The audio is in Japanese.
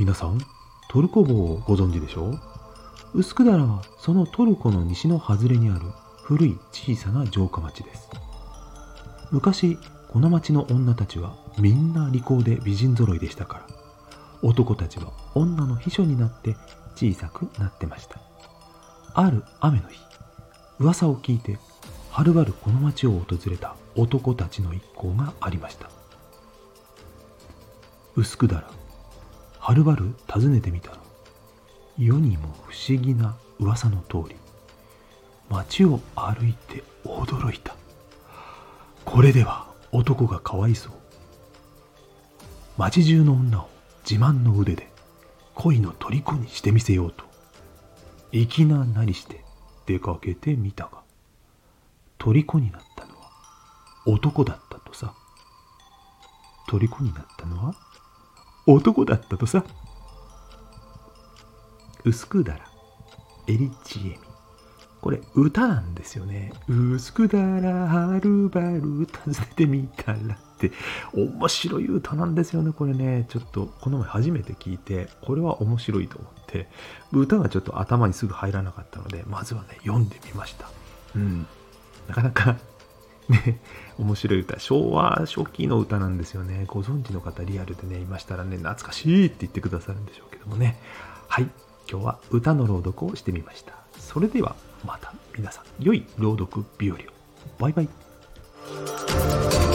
皆さん、トルコ棒をご存知でしょう？ウスクダラはそのトルコの西の外れにある古い小さな城下町です。昔、この町の女たちはみんな利口で美人揃いでしたから、男たちは女の秘書になって小さくなってました。ある雨の日、噂を聞いて、はるばるこの町を訪れた男たちの一行がありました。薄くだら、はるばる訪ねてみたら、世にも不思議な噂の通り、街を歩いて驚いた。これでは男がかわいそう。街中の女を自慢の腕で恋の虜にしてみせようと、いきななりして出かけてみたが、虜になったのは男だったとさ。虜になったのは男だったとさ。薄くだら、エリチエミ。これ歌なんですよね。薄くだら、はるばる、訪ねてみたらって面白い歌なんですよね。これね、ちょっとこの前初めて聞いて、これは面白いと思って、歌がちょっと頭にすぐ入らなかったので、まずはね、読んでみました。うん。なかなかね、面白い歌。昭和初期の歌なんですよね。ご存知の方リアルでね、いましたらね、懐かしいって言ってくださるんでしょうけどもね。はい。今日は歌の朗読をしてみました。それではまた皆さん、良い朗読日和を。バイバイ。